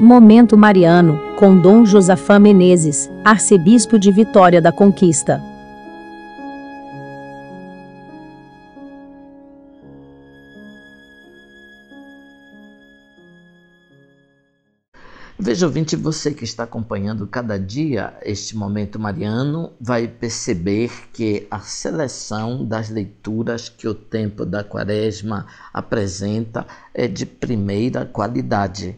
Momento Mariano, com Dom Josafá Menezes, arcebispo de Vitória da Conquista. Veja, ouvinte, você que está acompanhando cada dia este momento mariano vai perceber que a seleção das leituras que o tempo da quaresma apresenta é de primeira qualidade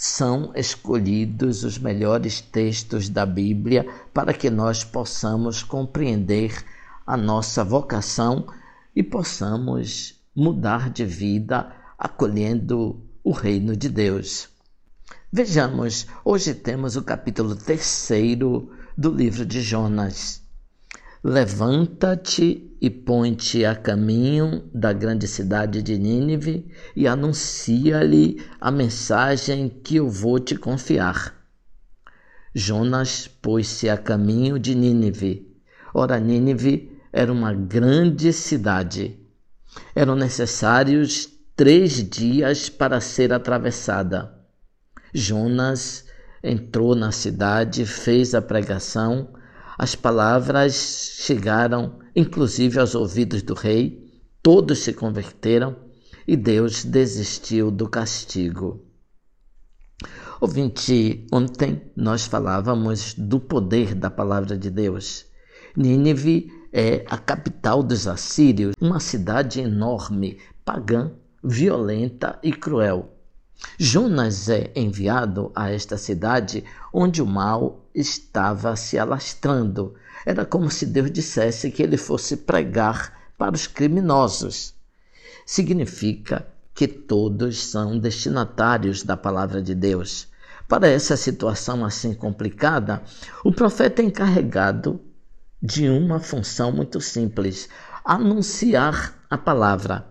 são escolhidos os melhores textos da Bíblia para que nós possamos compreender a nossa vocação e possamos mudar de vida acolhendo o reino de Deus. Vejamos, hoje temos o capítulo terceiro do livro de Jonas. Levanta-te e põe-te a caminho da grande cidade de Nínive e anuncia-lhe a mensagem que eu vou te confiar. Jonas pôs-se a caminho de Nínive. Ora, Nínive era uma grande cidade. Eram necessários três dias para ser atravessada. Jonas entrou na cidade, fez a pregação as palavras chegaram inclusive aos ouvidos do rei, todos se converteram e Deus desistiu do castigo. Ouvinte, ontem nós falávamos do poder da palavra de Deus. Nínive é a capital dos assírios, uma cidade enorme, pagã, violenta e cruel. Jonas é enviado a esta cidade onde o mal estava se alastrando. Era como se Deus dissesse que ele fosse pregar para os criminosos. Significa que todos são destinatários da palavra de Deus. Para essa situação assim complicada, o profeta é encarregado de uma função muito simples: anunciar a palavra.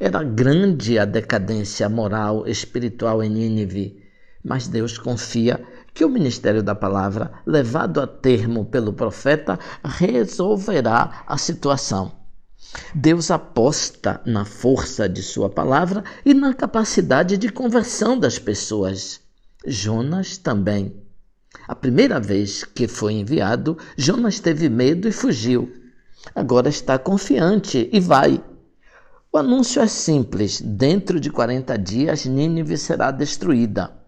Era grande a decadência moral, espiritual em Nínive, mas Deus confia que o ministério da palavra, levado a termo pelo profeta, resolverá a situação. Deus aposta na força de sua palavra e na capacidade de conversão das pessoas. Jonas também. A primeira vez que foi enviado, Jonas teve medo e fugiu. Agora está confiante e vai. O anúncio é simples: dentro de 40 dias, Nínive será destruída.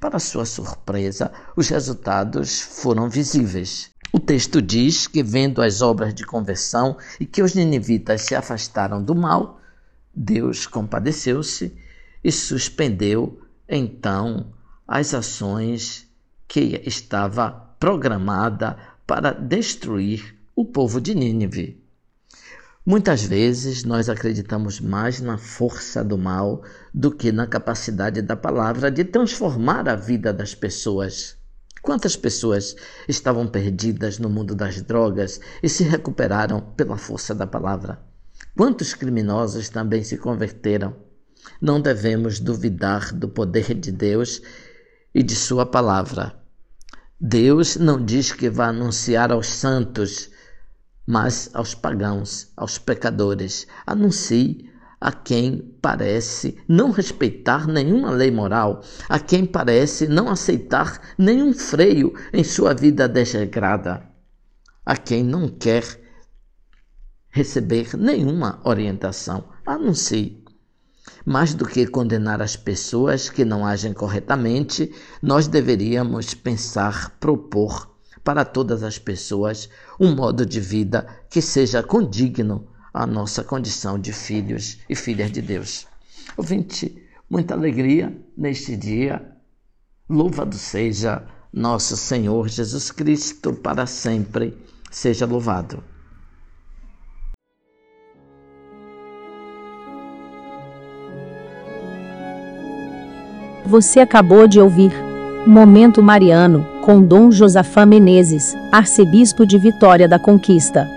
Para sua surpresa, os resultados foram visíveis. O texto diz que, vendo as obras de conversão e que os ninivitas se afastaram do mal, Deus compadeceu-se e suspendeu então as ações que estava programada para destruir o povo de Nínive. Muitas vezes nós acreditamos mais na força do mal do que na capacidade da palavra de transformar a vida das pessoas. Quantas pessoas estavam perdidas no mundo das drogas e se recuperaram pela força da palavra? Quantos criminosos também se converteram? Não devemos duvidar do poder de Deus e de Sua palavra. Deus não diz que vai anunciar aos santos mas aos pagãos, aos pecadores. Anuncie a quem parece não respeitar nenhuma lei moral, a quem parece não aceitar nenhum freio em sua vida desregrada, a quem não quer receber nenhuma orientação. Anuncie. Mais do que condenar as pessoas que não agem corretamente, nós deveríamos pensar, propor para todas as pessoas um modo de vida que seja condigno à nossa condição de filhos e filhas de Deus. Ouvinte, muita alegria neste dia. Louvado seja nosso Senhor Jesus Cristo, para sempre seja louvado. Você acabou de ouvir Momento Mariano, com Dom Josafá Menezes, arcebispo de Vitória da Conquista.